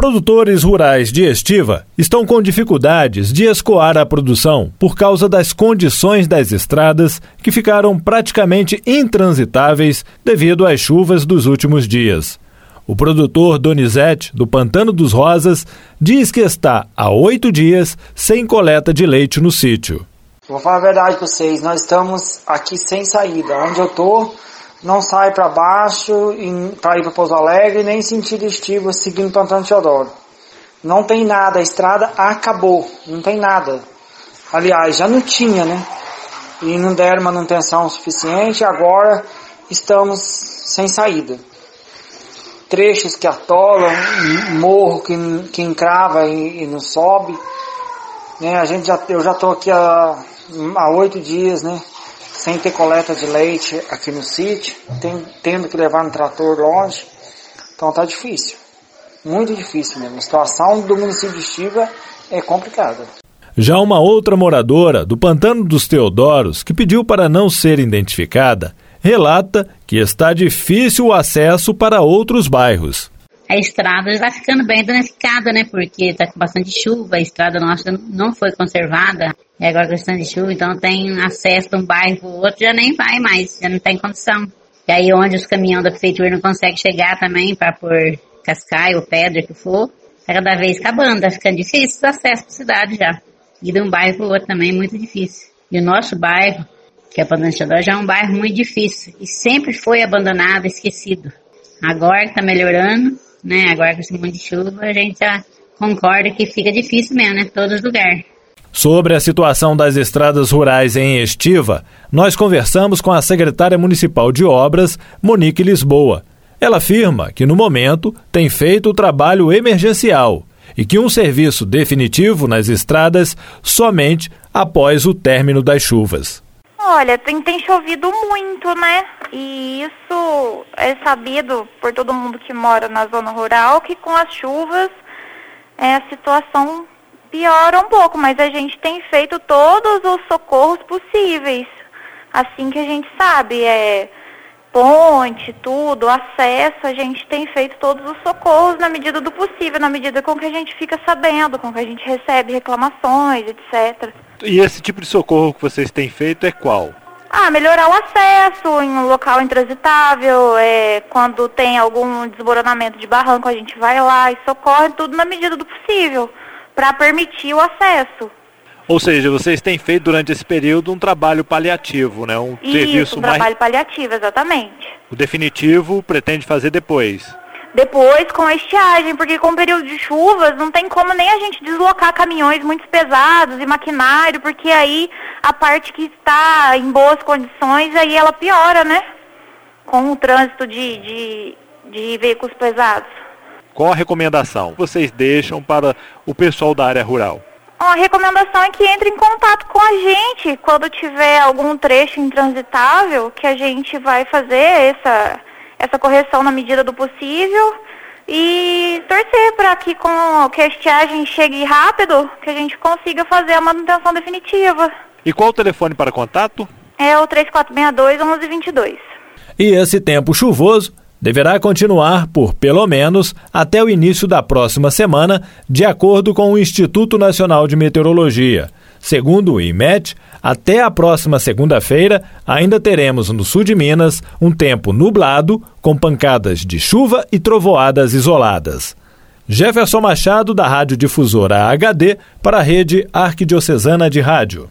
Produtores rurais de estiva estão com dificuldades de escoar a produção por causa das condições das estradas que ficaram praticamente intransitáveis devido às chuvas dos últimos dias. O produtor Donizete, do Pantano dos Rosas, diz que está há oito dias sem coleta de leite no sítio. Vou falar a verdade para vocês, nós estamos aqui sem saída. Onde eu tô, não sai para baixo para ir para Pouso Alegre, nem sentido estivo seguindo Pantano Teodoro. Não tem nada, a estrada acabou, não tem nada. Aliás, já não tinha, né? E não deram manutenção suficiente, agora estamos sem saída. Trechos que atolam, morro que, que encrava e, e não sobe. Né? A gente já, eu já estou aqui há oito dias, né? Sem ter coleta de leite aqui no sítio, tem, tendo que levar no trator longe. Então tá difícil. Muito difícil mesmo. A situação do município de Estiva é complicada. Já uma outra moradora do Pantano dos Teodoros, que pediu para não ser identificada, relata que está difícil o acesso para outros bairros. A estrada está ficando bem danificada, né? Porque está com bastante chuva, a estrada nossa não foi conservada. E agora questão de chuva, então tem acesso de um bairro para o outro, já nem vai mais, já não tem condição. E aí onde os caminhões da prefeitura não conseguem chegar também para pôr cascaio ou pedra que for, tá cada vez acabando, tá ficando difícil o acesso para cidade já. E de um bairro para o outro também é muito difícil. E o nosso bairro, que é Pandanchador, já é um bairro muito difícil e sempre foi abandonado, esquecido. Agora está melhorando, né? Agora com esse monte de chuva, a gente já concorda que fica difícil mesmo, né? Todos os lugares. Sobre a situação das estradas rurais em Estiva, nós conversamos com a secretária municipal de obras, Monique Lisboa. Ela afirma que, no momento, tem feito o trabalho emergencial e que um serviço definitivo nas estradas somente após o término das chuvas. Olha, tem, tem chovido muito, né? E isso é sabido por todo mundo que mora na zona rural que com as chuvas é, a situação piora um pouco, mas a gente tem feito todos os socorros possíveis. Assim que a gente sabe, é ponte, tudo, acesso, a gente tem feito todos os socorros na medida do possível, na medida com que a gente fica sabendo, com que a gente recebe reclamações, etc. E esse tipo de socorro que vocês têm feito é qual? Ah, melhorar o acesso em um local intransitável, é, quando tem algum desmoronamento de barranco, a gente vai lá e socorre tudo na medida do possível para permitir o acesso. Ou seja, vocês têm feito durante esse período um trabalho paliativo, né? Um Isso, serviço um mais... trabalho paliativo, exatamente. O definitivo pretende fazer depois. Depois com a estiagem, porque com o período de chuvas não tem como nem a gente deslocar caminhões muito pesados e maquinário, porque aí a parte que está em boas condições, aí ela piora, né? Com o trânsito de, de, de veículos pesados. Qual a recomendação vocês deixam para o pessoal da área rural? A recomendação é que entre em contato com a gente quando tiver algum trecho intransitável, que a gente vai fazer essa, essa correção na medida do possível e torcer para que com que a estiagem chegue rápido, que a gente consiga fazer a manutenção definitiva. E qual o telefone para contato? É o 3462 1122. E esse tempo chuvoso deverá continuar por pelo menos até o início da próxima semana, de acordo com o Instituto Nacional de Meteorologia. Segundo o IMET, até a próxima segunda-feira ainda teremos no sul de Minas um tempo nublado, com pancadas de chuva e trovoadas isoladas. Jefferson Machado, da Rádio Difusora HD, para a rede Arquidiocesana de Rádio.